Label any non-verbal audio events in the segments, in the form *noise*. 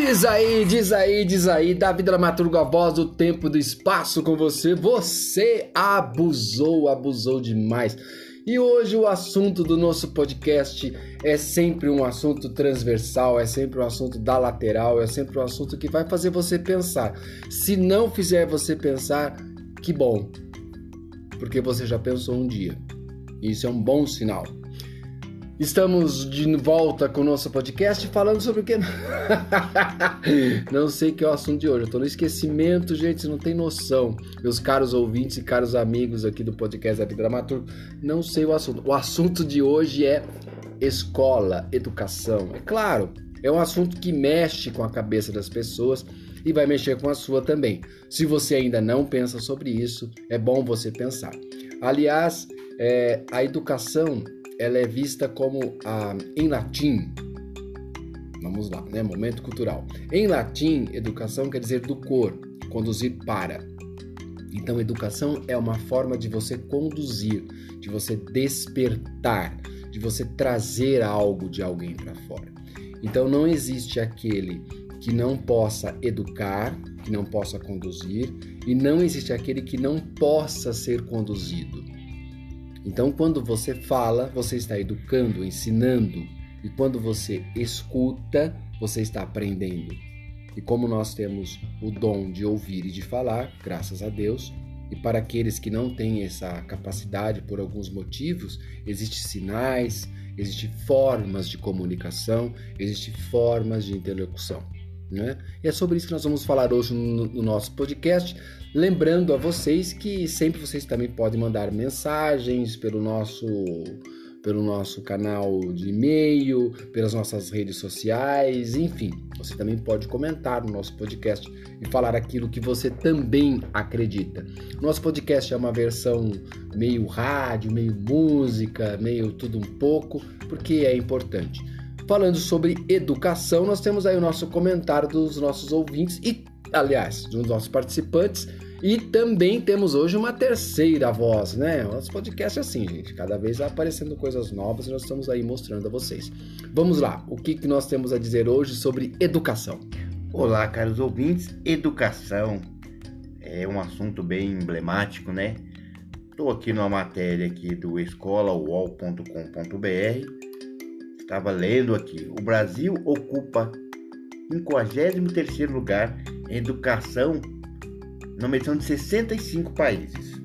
Diz aí, diz aí, diz aí, Davi Dramaturgo, a voz do tempo do espaço com você. Você abusou, abusou demais. E hoje o assunto do nosso podcast é sempre um assunto transversal, é sempre um assunto da lateral, é sempre um assunto que vai fazer você pensar. Se não fizer você pensar, que bom, porque você já pensou um dia. Isso é um bom sinal. Estamos de volta com o nosso podcast falando sobre o que? *laughs* não sei que é o assunto de hoje. Eu tô no esquecimento, gente, não tem noção. Meus caros ouvintes e caros amigos aqui do podcast da Dramaturgo, não sei o assunto. O assunto de hoje é escola, educação. É claro, é um assunto que mexe com a cabeça das pessoas e vai mexer com a sua também. Se você ainda não pensa sobre isso, é bom você pensar. Aliás, é, a educação ela é vista como a, em latim. Vamos lá, né? Momento cultural. Em latim, educação quer dizer do cor, conduzir para. Então, educação é uma forma de você conduzir, de você despertar, de você trazer algo de alguém para fora. Então, não existe aquele que não possa educar, que não possa conduzir, e não existe aquele que não possa ser conduzido. Então, quando você fala, você está educando, ensinando, e quando você escuta, você está aprendendo. E como nós temos o dom de ouvir e de falar, graças a Deus, e para aqueles que não têm essa capacidade por alguns motivos, existem sinais, existem formas de comunicação, existem formas de interlocução. Né? E é sobre isso que nós vamos falar hoje no, no, nosso podcast. Lembrando a vocês que sempre vocês também podem mandar mensagens pelo nosso, pelo nosso canal de e-mail, pelas nossas redes sociais, enfim. Você também pode comentar no nosso podcast e falar aquilo que você também acredita. Nosso podcast é uma versão meio rádio, meio música, meio tudo um pouco, porque é importante falando sobre educação, nós temos aí o nosso comentário dos nossos ouvintes e, aliás, dos nossos participantes. E também temos hoje uma terceira voz, né? Nosso podcast é assim, gente. Cada vez aparecendo coisas novas e nós estamos aí mostrando a vocês. Vamos lá, o que, que nós temos a dizer hoje sobre educação? Olá, caros ouvintes. Educação é um assunto bem emblemático, né? Estou aqui numa matéria aqui do escolauol.com.br estava lendo aqui. O Brasil ocupa 53º lugar em educação numa edição de 65 países.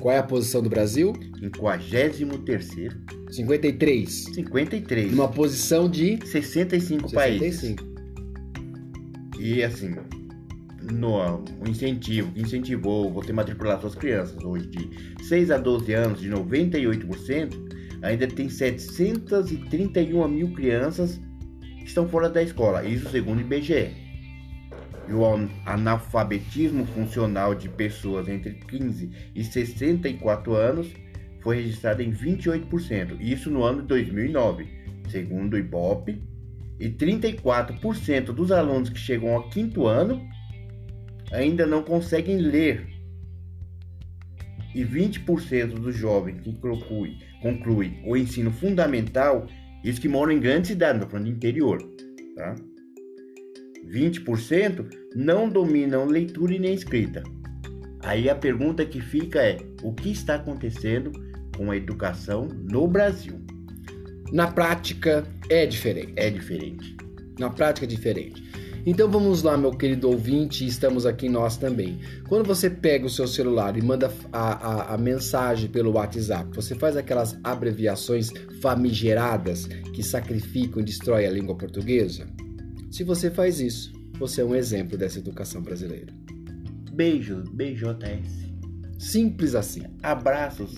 Qual é a posição do Brasil? 53º. 53. 53. Numa posição de 65, 65. países. E assim, no o incentivo que incentivou você matricular suas crianças hoje de 6 a 12 anos de 98%, ainda tem 731 mil crianças que estão fora da escola, isso segundo o IBGE. E o analfabetismo funcional de pessoas entre 15 e 64 anos foi registrado em 28%, isso no ano de 2009, segundo o IBOP, e 34% dos alunos que chegam ao quinto ano ainda não conseguem ler e 20% dos jovens que concluem conclui o ensino fundamental, isso que moram em grandes cidades, não falando de interior, tá? 20% não dominam leitura e nem escrita. Aí a pergunta que fica é: o que está acontecendo com a educação no Brasil? Na prática é diferente. É diferente. Na prática é diferente. Então vamos lá, meu querido ouvinte, estamos aqui nós também. Quando você pega o seu celular e manda a, a, a mensagem pelo WhatsApp, você faz aquelas abreviações famigeradas que sacrificam e destroem a língua portuguesa? Se você faz isso, você é um exemplo dessa educação brasileira. Beijos, BJS. Simples assim. Abraços,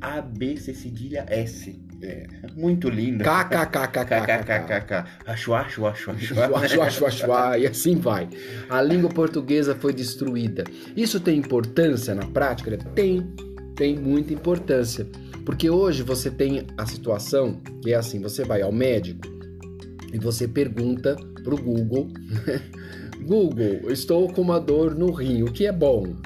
ABC cedilha S. É, muito lindo. KKKKKKK. Achuá, achuá, achuá, achuá, achuá, achuá, e assim vai. A língua portuguesa foi destruída. Isso tem importância na prática? Tem, tem muita importância. Porque hoje você tem a situação que é assim, você vai ao médico e você pergunta pro Google, *laughs* Google, estou com uma dor no rim, o que é bom?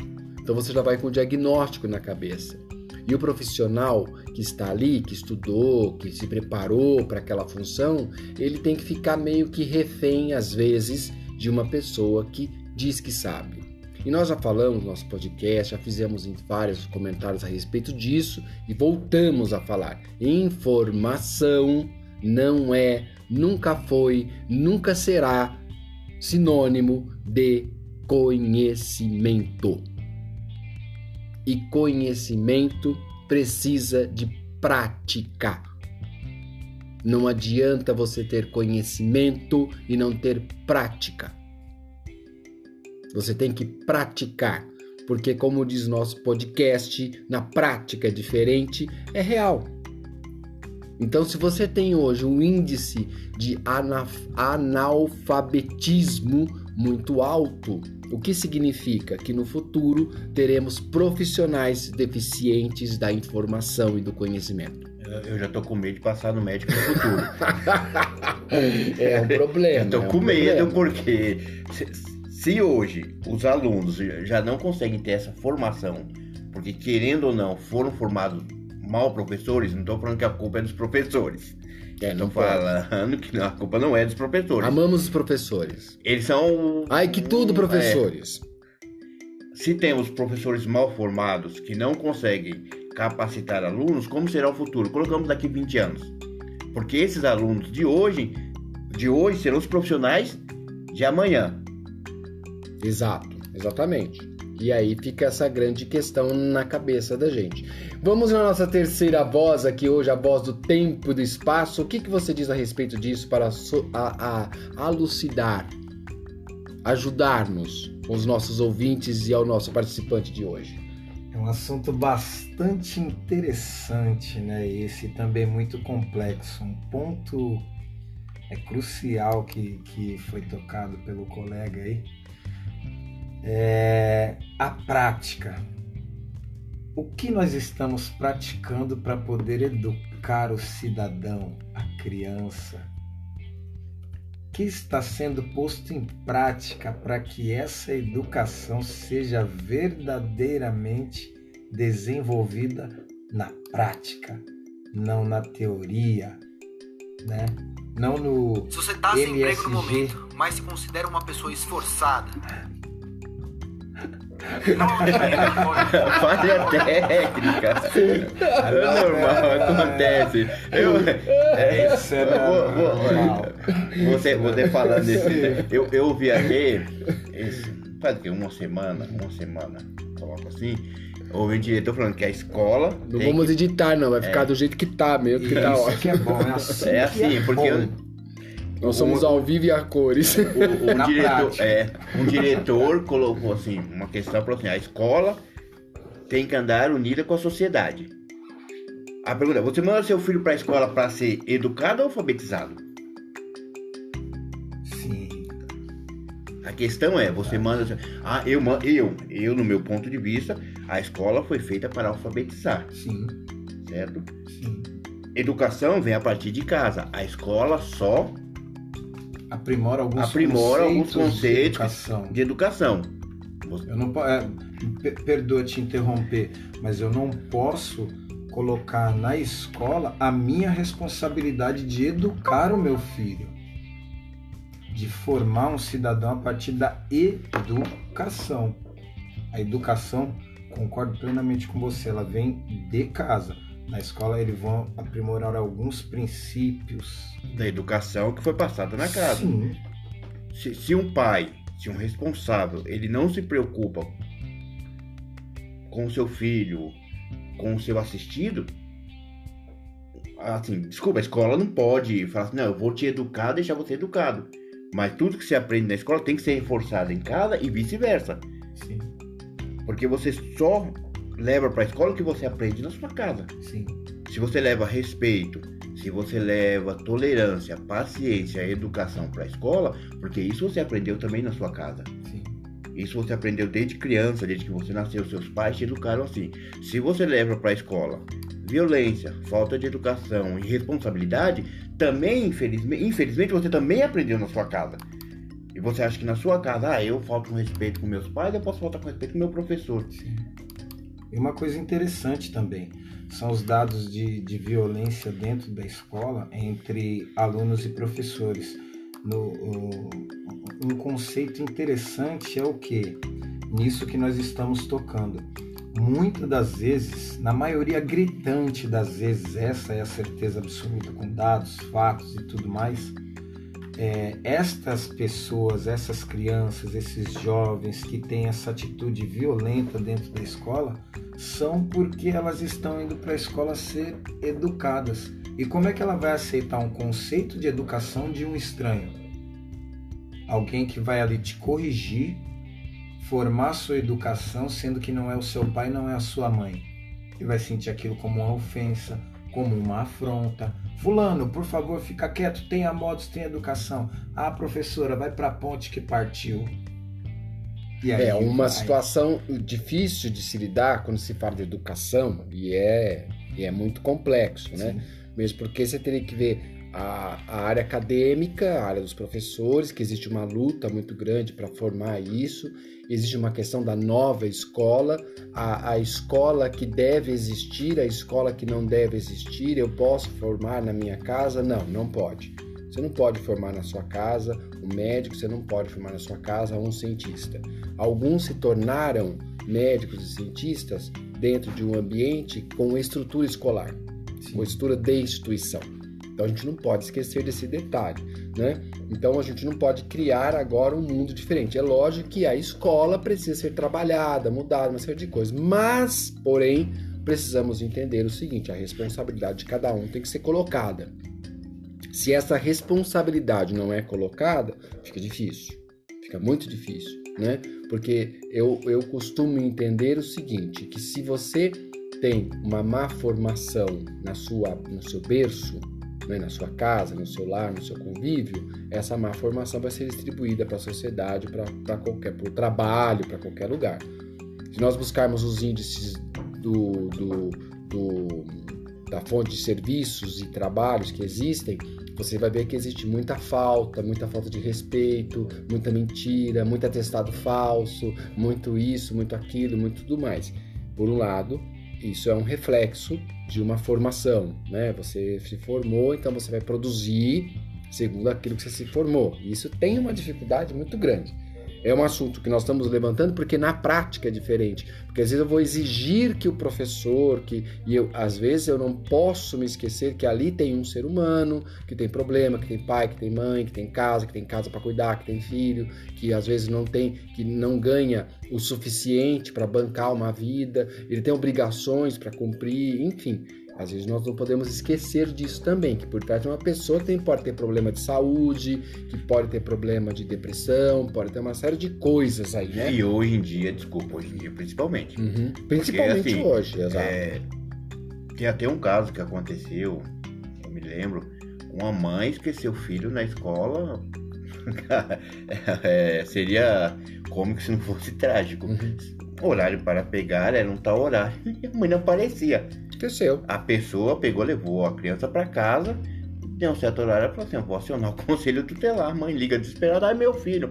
Então você já vai com o diagnóstico na cabeça. E o profissional que está ali, que estudou, que se preparou para aquela função, ele tem que ficar meio que refém, às vezes, de uma pessoa que diz que sabe. E nós já falamos no nosso podcast, já fizemos vários comentários a respeito disso e voltamos a falar. Informação não é, nunca foi, nunca será sinônimo de conhecimento. E conhecimento precisa de prática. Não adianta você ter conhecimento e não ter prática. Você tem que praticar, porque, como diz nosso podcast, na prática é diferente, é real. Então, se você tem hoje um índice de analfabetismo muito alto, o que significa que no futuro teremos profissionais deficientes da informação e do conhecimento. Eu já tô com medo de passar no médico no futuro. *laughs* é um problema. *laughs* Eu tô é um com medo problema. porque se, se hoje os alunos já não conseguem ter essa formação, porque querendo ou não foram formados mal professores, não estou falando que a culpa é dos professores. É, não Estou falando que a culpa não é dos professores. Amamos os professores. Eles são. Ai, que tudo, professores. É, se temos professores mal formados que não conseguem capacitar alunos, como será o futuro? Colocamos daqui 20 anos. Porque esses alunos de hoje, de hoje serão os profissionais de amanhã. Exato, exatamente. E aí fica essa grande questão na cabeça da gente. Vamos na nossa terceira voz aqui hoje, a voz do tempo e do espaço. O que, que você diz a respeito disso para a, a, elucidar, ajudar-nos os nossos ouvintes e ao nosso participante de hoje? É um assunto bastante interessante, né? Esse também muito complexo. Um ponto é crucial que, que foi tocado pelo colega aí é a prática. O que nós estamos praticando para poder educar o cidadão, a criança? O que está sendo posto em prática para que essa educação seja verdadeiramente desenvolvida na prática, não na teoria, né? Não no Se você está sem emprego no momento, mas se considera uma pessoa esforçada, *laughs* Falha técnica. É normal, acontece. Eu, é, Isso é vou- vou- normal. você, você falando desse. Eu, eu viajei esse, faz o quê? Uma semana, uma semana, coloco assim. Ouvi um diretor falando que a escola. Não vamos que- editar, não. Vai ficar do jeito que tá mesmo, que tá Isso ótimo. que é bom, é assim, É que assim, porque. Nós somos ao vivo e a cores. o, o *laughs* diretor, prática. é, um diretor colocou assim, uma questão, falou assim, a escola tem que andar unida com a sociedade. A pergunta é, você manda seu filho para a escola para ser educado ou alfabetizado? Sim, A questão é, você manda, ah, eu, eu, eu no meu ponto de vista, a escola foi feita para alfabetizar, sim, certo? sim. Educação vem a partir de casa, a escola só Aprimora alguns Aprimora alguns conceitos de conceitos educação. de educação. Eu não é, per- perdoa te interromper, mas eu não posso colocar na escola a minha responsabilidade de educar o meu filho, de formar um cidadão a partir da educação. A educação, concordo plenamente com você, ela vem de casa. Na escola eles vão aprimorar alguns princípios. da educação que foi passada na casa. Sim, Se, se um pai, se um responsável, ele não se preocupa com o seu filho, com o seu assistido, assim, desculpa, a escola não pode falar assim, não, eu vou te educar, deixar você educado. Mas tudo que você aprende na escola tem que ser reforçado em casa e vice-versa. sim, Porque você só leva para a escola o que você aprende na sua casa. sim. Se você leva respeito, se você leva tolerância, paciência, educação para a escola, porque isso você aprendeu também na sua casa. sim. Isso você aprendeu desde criança, desde que você nasceu, seus pais te educaram assim. Se você leva para a escola violência, falta de educação e responsabilidade, também, infelizmente, infelizmente, você também aprendeu na sua casa. E você acha que na sua casa, ah, eu falto com respeito com meus pais, eu posso faltar com respeito com meu professor. E uma coisa interessante também são os dados de, de violência dentro da escola entre alunos e professores. no, um conceito interessante é o que? Nisso que nós estamos tocando. Muitas das vezes, na maioria gritante das vezes, essa é a certeza absoluta, com dados, fatos e tudo mais, é, estas pessoas, essas crianças, esses jovens que têm essa atitude violenta dentro da escola, são porque elas estão indo para a escola ser educadas. E como é que ela vai aceitar um conceito de educação de um estranho? Alguém que vai ali te corrigir, formar sua educação, sendo que não é o seu pai, não é a sua mãe. E vai sentir aquilo como uma ofensa, como uma afronta. Fulano, por favor, fica quieto, tenha modos, tenha educação. Ah, professora, vai para a ponte que partiu. é uma vai. situação difícil de se lidar quando se fala de educação e é, e é muito complexo, né? Mesmo porque você teria que ver a, a, área acadêmica, a área dos professores, que existe uma luta muito grande para formar isso, existe uma questão da nova escola, a, a escola que deve existir, a escola que não deve existir, eu posso formar na minha casa? Não, não pode. Você não pode formar na sua casa um médico, você não pode formar na sua casa um cientista. Alguns se tornaram médicos e cientistas dentro de um ambiente com estrutura escolar, Sim. com estrutura de instituição. Então a gente não pode esquecer desse detalhe, né? Então a gente não pode criar agora um mundo diferente. É lógico que a escola precisa ser trabalhada, mudada, uma série de coisas, mas, porém, precisamos entender o seguinte: a responsabilidade de cada um tem que ser colocada. Se essa responsabilidade não é colocada, fica difícil, fica muito difícil, né? Porque eu, eu costumo entender o seguinte: que se você tem uma má formação na sua, no seu berço, né, na sua casa, no seu lar, no seu convívio, essa má formação vai ser distribuída para a sociedade, para qualquer, trabalho, para qualquer lugar. Se nós buscarmos os índices do, do, do, da fonte de serviços e trabalhos que existem, você vai ver que existe muita falta, muita falta de respeito, muita mentira, muito atestado falso, muito isso, muito aquilo, muito tudo mais. Por um lado, isso é um reflexo de uma formação, né? Você se formou, então você vai produzir segundo aquilo que você se formou. Isso tem uma dificuldade muito grande é um assunto que nós estamos levantando porque na prática é diferente. Porque às vezes eu vou exigir que o professor, que e eu, às vezes eu não posso me esquecer que ali tem um ser humano que tem problema, que tem pai, que tem mãe, que tem casa, que tem casa para cuidar, que tem filho, que às vezes não tem, que não ganha o suficiente para bancar uma vida, ele tem obrigações para cumprir, enfim. Às vezes nós não podemos esquecer disso também, que por trás de uma pessoa tem, pode ter problema de saúde, que pode ter problema de depressão, pode ter uma série de coisas aí, né? E hoje em dia, desculpa, hoje em dia principalmente. Uhum. Principalmente Porque, assim, hoje, exato. É, tem até um caso que aconteceu, eu me lembro, uma mãe esqueceu o filho na escola. *laughs* é, seria cômico se não fosse trágico. Uhum. Horário para pegar era um tal horário e a mãe não aparecia. Esqueceu. A pessoa pegou, levou a criança para casa, deu um certo horário e falou assim: eu vou acionar o *laughs* conselho tutelar. A mãe liga desesperada: ai meu filho,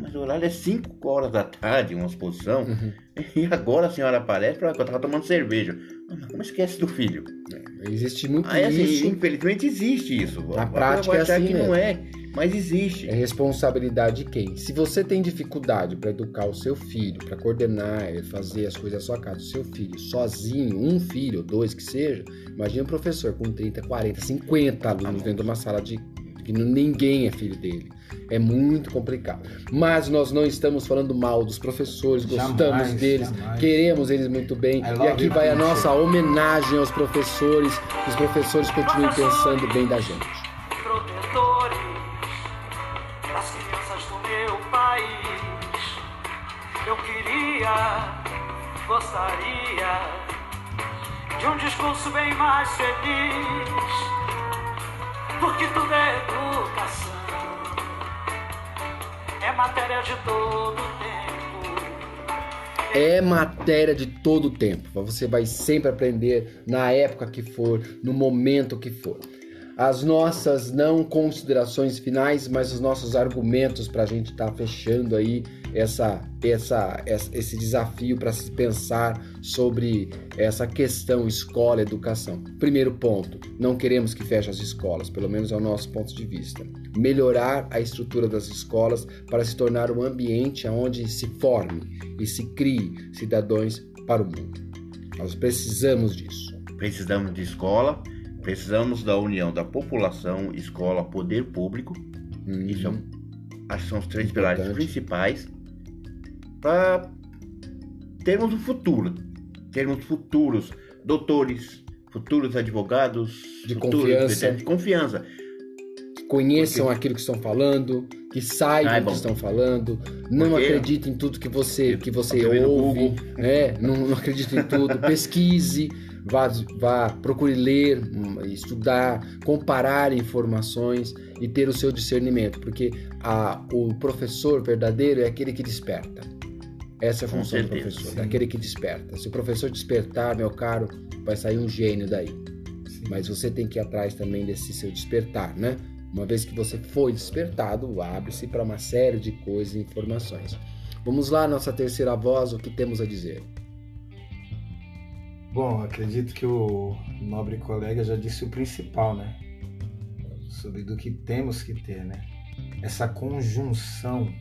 mas o horário é 5 horas da tarde, uma exposição, uhum. *laughs* e agora a senhora aparece para que eu tava tomando cerveja. Mas como esquece do filho? É, existe muito Aí, assim, isso. Infelizmente existe isso. Na prática é assim que não é. Mas existe. É responsabilidade de quem? Se você tem dificuldade para educar o seu filho, para coordenar, fazer as coisas da sua casa, o seu filho sozinho, um filho, ou dois que seja, imagine um professor com 30, 40, 50 alunos dentro de uma sala de que ninguém é filho dele. É muito complicado. Mas nós não estamos falando mal dos professores, gostamos jamais, deles, jamais. queremos eles muito bem. E aqui vai a nossa homenagem aos professores, que os professores continuem pensando bem da gente. Gostaria de um discurso bem mais feliz, porque tudo é educação, é matéria de todo tempo. É matéria de todo tempo. Você vai sempre aprender na época que for, no momento que for as nossas não considerações finais, mas os nossos argumentos para a gente estar tá fechando aí essa, essa, esse desafio para se pensar sobre essa questão escola educação. Primeiro ponto, não queremos que feche as escolas, pelo menos é o nosso ponto de vista. Melhorar a estrutura das escolas para se tornar um ambiente onde se forme e se crie cidadãos para o mundo. Nós precisamos disso. Precisamos de escola, precisamos da união da população, escola, poder público. Uhum. Isso é, acho que são os três Importante. pilares principais para termos um futuro, termos futuros doutores, futuros advogados, de confiança, de confiança, que conheçam Porque... aquilo que estão falando, que saibam o que estão falando, não Porque... acreditem em tudo que você que você ouve, né? Não, não acredite em tudo, *laughs* pesquise, vá, vá procure ler, hum, estudar, comparar informações e ter o seu discernimento, porque a, o professor verdadeiro é aquele que desperta. Essa é a função certeza, do professor, é aquele que desperta. Se o professor despertar, meu caro, vai sair um gênio daí. Sim. Mas você tem que ir atrás também desse seu despertar, né? Uma vez que você foi despertado, abre-se para uma série de coisas e informações. Vamos lá, nossa terceira voz, o que temos a dizer? Bom, acredito que o nobre colega já disse o principal, né? Sobre do que temos que ter, né? Essa conjunção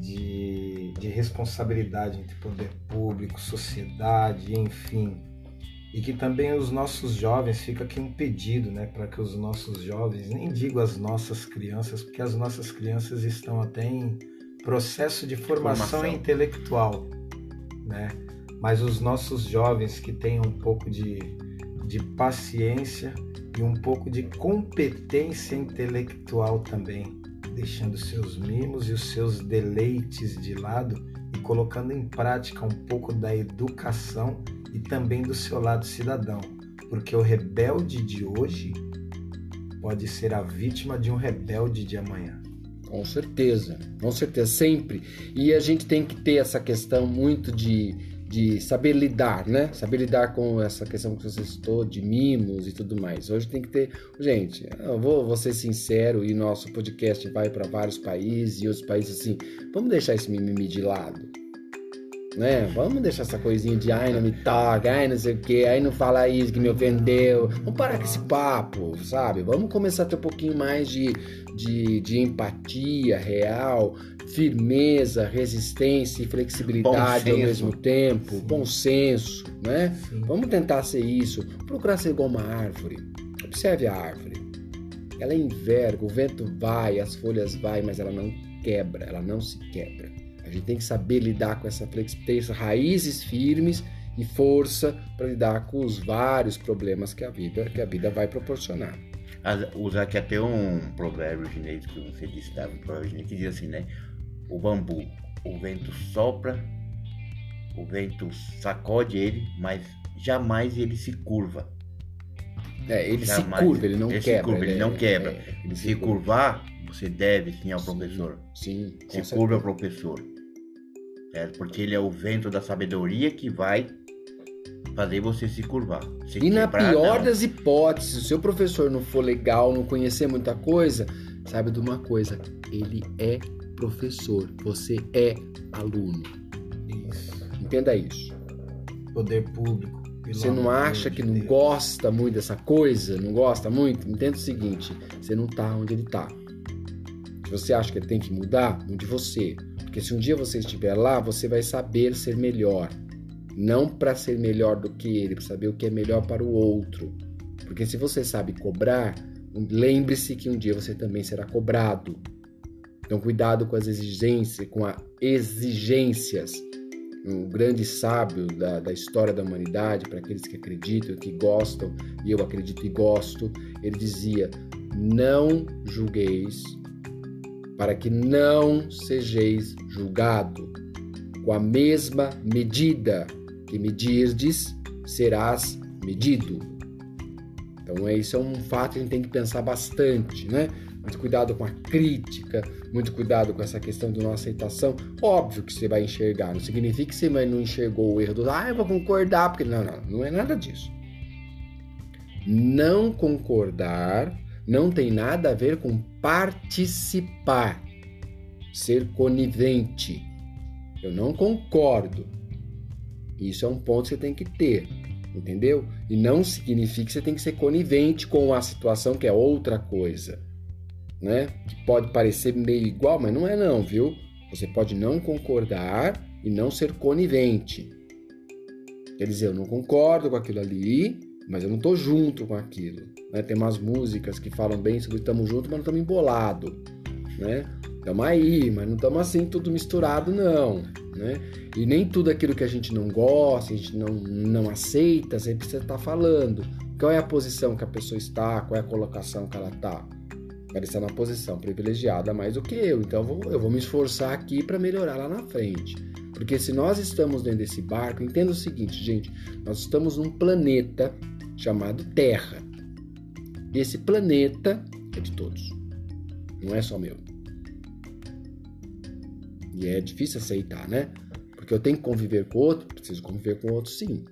de, de responsabilidade entre poder público, sociedade, enfim, e que também os nossos jovens, fica aqui um pedido, né, para que os nossos jovens, nem digo as nossas crianças, porque as nossas crianças estão até em processo de formação, formação. intelectual, né? Mas os nossos jovens que tenham um pouco de, de paciência e um pouco de competência intelectual também, deixando seus mimos e os seus deleites de lado e colocando em prática um pouco da educação e também do seu lado cidadão, porque o rebelde de hoje pode ser a vítima de um rebelde de amanhã. Com certeza, com certeza, sempre. E a gente tem que ter essa questão muito de, de saber lidar, né? Saber lidar com essa questão que você citou de mimos e tudo mais. Hoje tem que ter. Gente, eu vou, vou ser sincero e nosso podcast vai para vários países e outros países assim. Vamos deixar esse mimimi de lado né? Vamos deixar essa coisinha de ai não me toca, ai não sei o que, ai não fala isso que me ofendeu. Vamos parar com esse papo, sabe? Vamos começar a ter um pouquinho mais de, de, de empatia real, firmeza, resistência e flexibilidade ao mesmo tempo, Sim. bom senso, né? Sim. Vamos tentar ser isso. Procurar ser igual uma árvore. Observe a árvore. Ela enverga, o vento vai, as folhas vai, mas ela não quebra, ela não se quebra. A gente tem que saber lidar com essa flexibilidade, raízes firmes e força para lidar com os vários problemas que a vida, que a vida vai proporcionar. Usar aqui até um provérbio chinês que você disse, tá? um provérbio chinês que diz assim, né? O bambu, o vento sopra, o vento sacode ele, mas jamais ele se curva. É, ele jamais, se curva, ele não ele quebra. Se curva, ele, ele não é, quebra. É, ele se, se curvar, você deve sim ao sim, professor. Sim. Se curva ao professor certo? Porque ele é o vento da sabedoria que vai fazer você se curvar. Se e na pior não. das hipóteses, se o seu professor não for legal, não conhecer muita coisa, sabe de uma coisa, ele é professor, você é aluno. Isso. Entenda isso. Poder público. Você não acha que não Deus. gosta muito dessa coisa, não gosta muito? Entenda o seguinte, você não está onde ele está. Se você acha que ele tem que mudar, mude você. Porque se um dia você estiver lá, você vai saber ser melhor. Não para ser melhor do que ele, para saber o que é melhor para o outro. Porque se você sabe cobrar, lembre-se que um dia você também será cobrado. Então cuidado com as exigências, com as exigências. Um grande sábio da, da história da humanidade, para aqueles que acreditam, que gostam, e eu acredito e gosto, ele dizia: Não julgueis para que não sejeis julgado. Com a mesma medida que medirdes, serás medido. Então, é isso é um fato que a gente tem que pensar bastante, né? Muito cuidado com a crítica, muito cuidado com essa questão de não aceitação. Óbvio que você vai enxergar, não significa que você não enxergou o erro do, ah, eu vou concordar, porque não, não, não é nada disso. Não concordar não tem nada a ver com participar. ser conivente. Eu não concordo. Isso é um ponto que você tem que ter, entendeu? E não significa que você tem que ser conivente com a situação que é outra coisa, né? Que pode parecer meio igual, mas não é não, viu? Você pode não concordar e não ser conivente. Quer dizer, eu não concordo com aquilo ali, mas eu não tô junto com aquilo. Né? Tem umas músicas que falam bem sobre estamos juntos, mas não estamos embolados, né? Estamos aí, mas não estamos assim tudo misturado, não. Né? E nem tudo aquilo que a gente não gosta, a gente não, não aceita, sempre precisa estar falando. Qual é a posição que a pessoa está, qual é a colocação que ela está. Ela está na posição privilegiada mais do que eu, então eu vou, eu vou me esforçar aqui para melhorar lá na frente. Porque se nós estamos dentro desse barco, entenda o seguinte, gente: nós estamos num planeta chamado Terra. Esse planeta é de todos, não é só meu. E é difícil aceitar, né? Porque eu tenho que conviver com outro, preciso conviver com outro sim.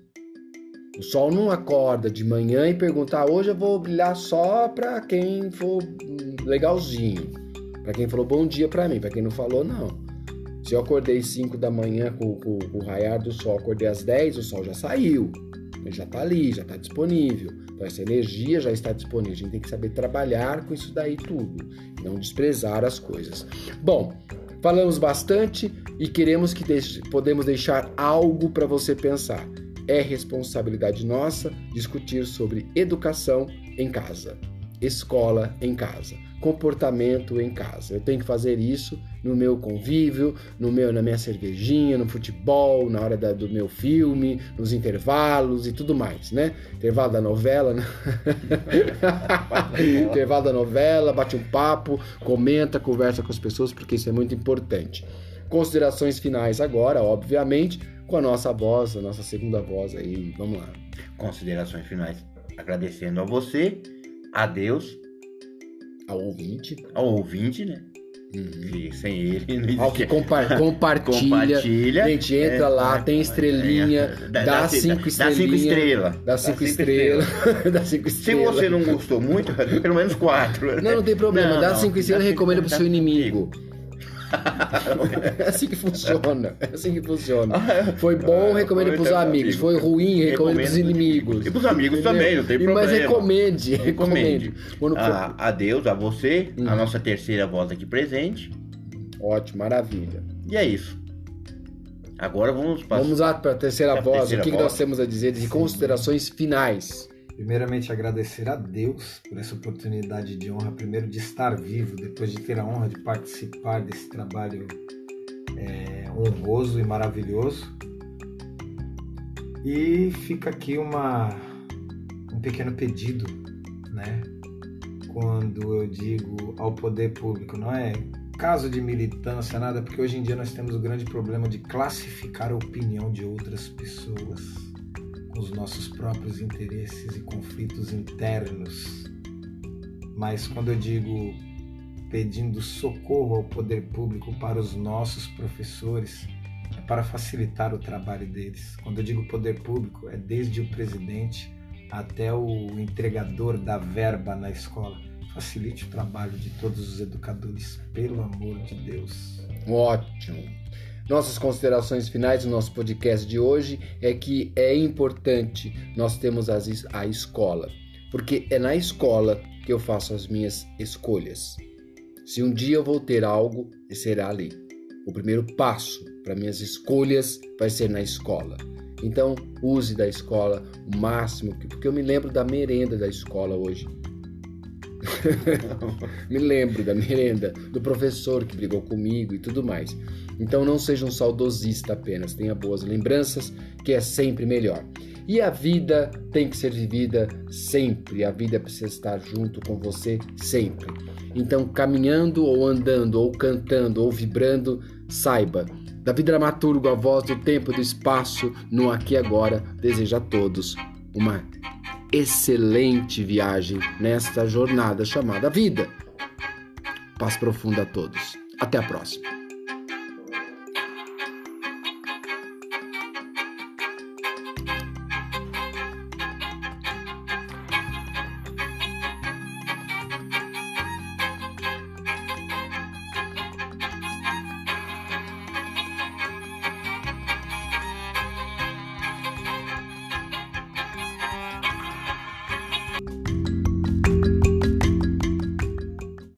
O sol não acorda de manhã e pergunta: ah, hoje eu vou brilhar só para quem for legalzinho, para quem falou bom dia para mim, para quem não falou, não. Se eu acordei 5 da manhã com, com, com, o raiar do sol, acordei às 10, o sol já saiu. Ele já está ali, já está disponível. Então essa energia já está disponível. A gente tem que saber trabalhar com isso daí tudo. Não desprezar as coisas. Bom, Falamos bastante e queremos que deixe, podemos deixar algo para você pensar. É responsabilidade nossa discutir sobre educação em casa, escola em casa comportamento em casa. Eu tenho que fazer isso no meu convívio, no meu, na minha cervejinha, no futebol, na hora da, do meu filme, nos intervalos e tudo mais, né? Intervalo da novela, né? *laughs* intervalo da novela, bate um papo, comenta, conversa com as pessoas, porque isso é muito importante. Considerações finais agora, obviamente, com a nossa voz, a nossa segunda voz aí. Vamos lá. Considerações finais. Agradecendo a você, a Deus ao ouvinte. Ao ouvinte, né? Uhum. sem ele *laughs* não que compa *laughs* compartilha. compartilha. Gente, entra é, lá, é, tem estrelinha, é, dá, dá, cinco estrelinhas. Dá cinco estrelas. Dá cinco estrelas. dá cinco estrelas. *laughs* Se você não gostou muito, pelo menos quatro. Não, não tem problema. Não, dá não, cinco estrelas e recomenda pro seu inimigo. É assim que funciona. É assim que funciona. Foi bom, recomendo pros amigos. Foi ruim, recomendo pros inimigos. E pros amigos também, não tem problema. Mas recomende, recomende. Quando... Ah, a Deus, a você, a uhum. nossa terceira voz aqui presente. Ótimo, maravilha. E é isso. Agora vamos para Vamos lá para a terceira voz. Terceira o que, voz. que nós temos a dizer de considerações finais? Primeiramente, agradecer a Deus por essa oportunidade de honra, primeiro de estar vivo, depois de ter a honra de participar desse trabalho é, honroso e maravilhoso. E fica aqui uma, um pequeno pedido, né? Quando eu digo ao poder público, não é caso de militância, nada, porque hoje em dia nós temos o grande problema de classificar a opinião de outras pessoas os nossos próprios interesses e conflitos internos. Mas quando eu digo pedindo socorro ao poder público para os nossos professores, é para facilitar o trabalho deles. Quando eu digo poder público, é desde o presidente até o entregador da verba na escola. Facilite o trabalho de todos os educadores, pelo amor de Deus. Ótimo. Nossas considerações finais do nosso podcast de hoje é que é importante nós termos a escola, porque é na escola que eu faço as minhas escolhas. Se um dia eu vou ter algo, será ali. O primeiro passo para minhas escolhas vai ser na escola. Então, use da escola o máximo, porque eu me lembro da merenda da escola hoje. *laughs* me lembro da merenda, do professor que brigou comigo e tudo mais. Então não seja um saudosista apenas, tenha boas lembranças, que é sempre melhor. E a vida tem que ser vivida sempre, a vida precisa estar junto com você sempre. Então, caminhando ou andando, ou cantando, ou vibrando, saiba, Davi Dramaturgo, a voz do tempo e do espaço, no aqui e agora, deseja a todos uma excelente viagem nesta jornada chamada vida. Paz profunda a todos. Até a próxima.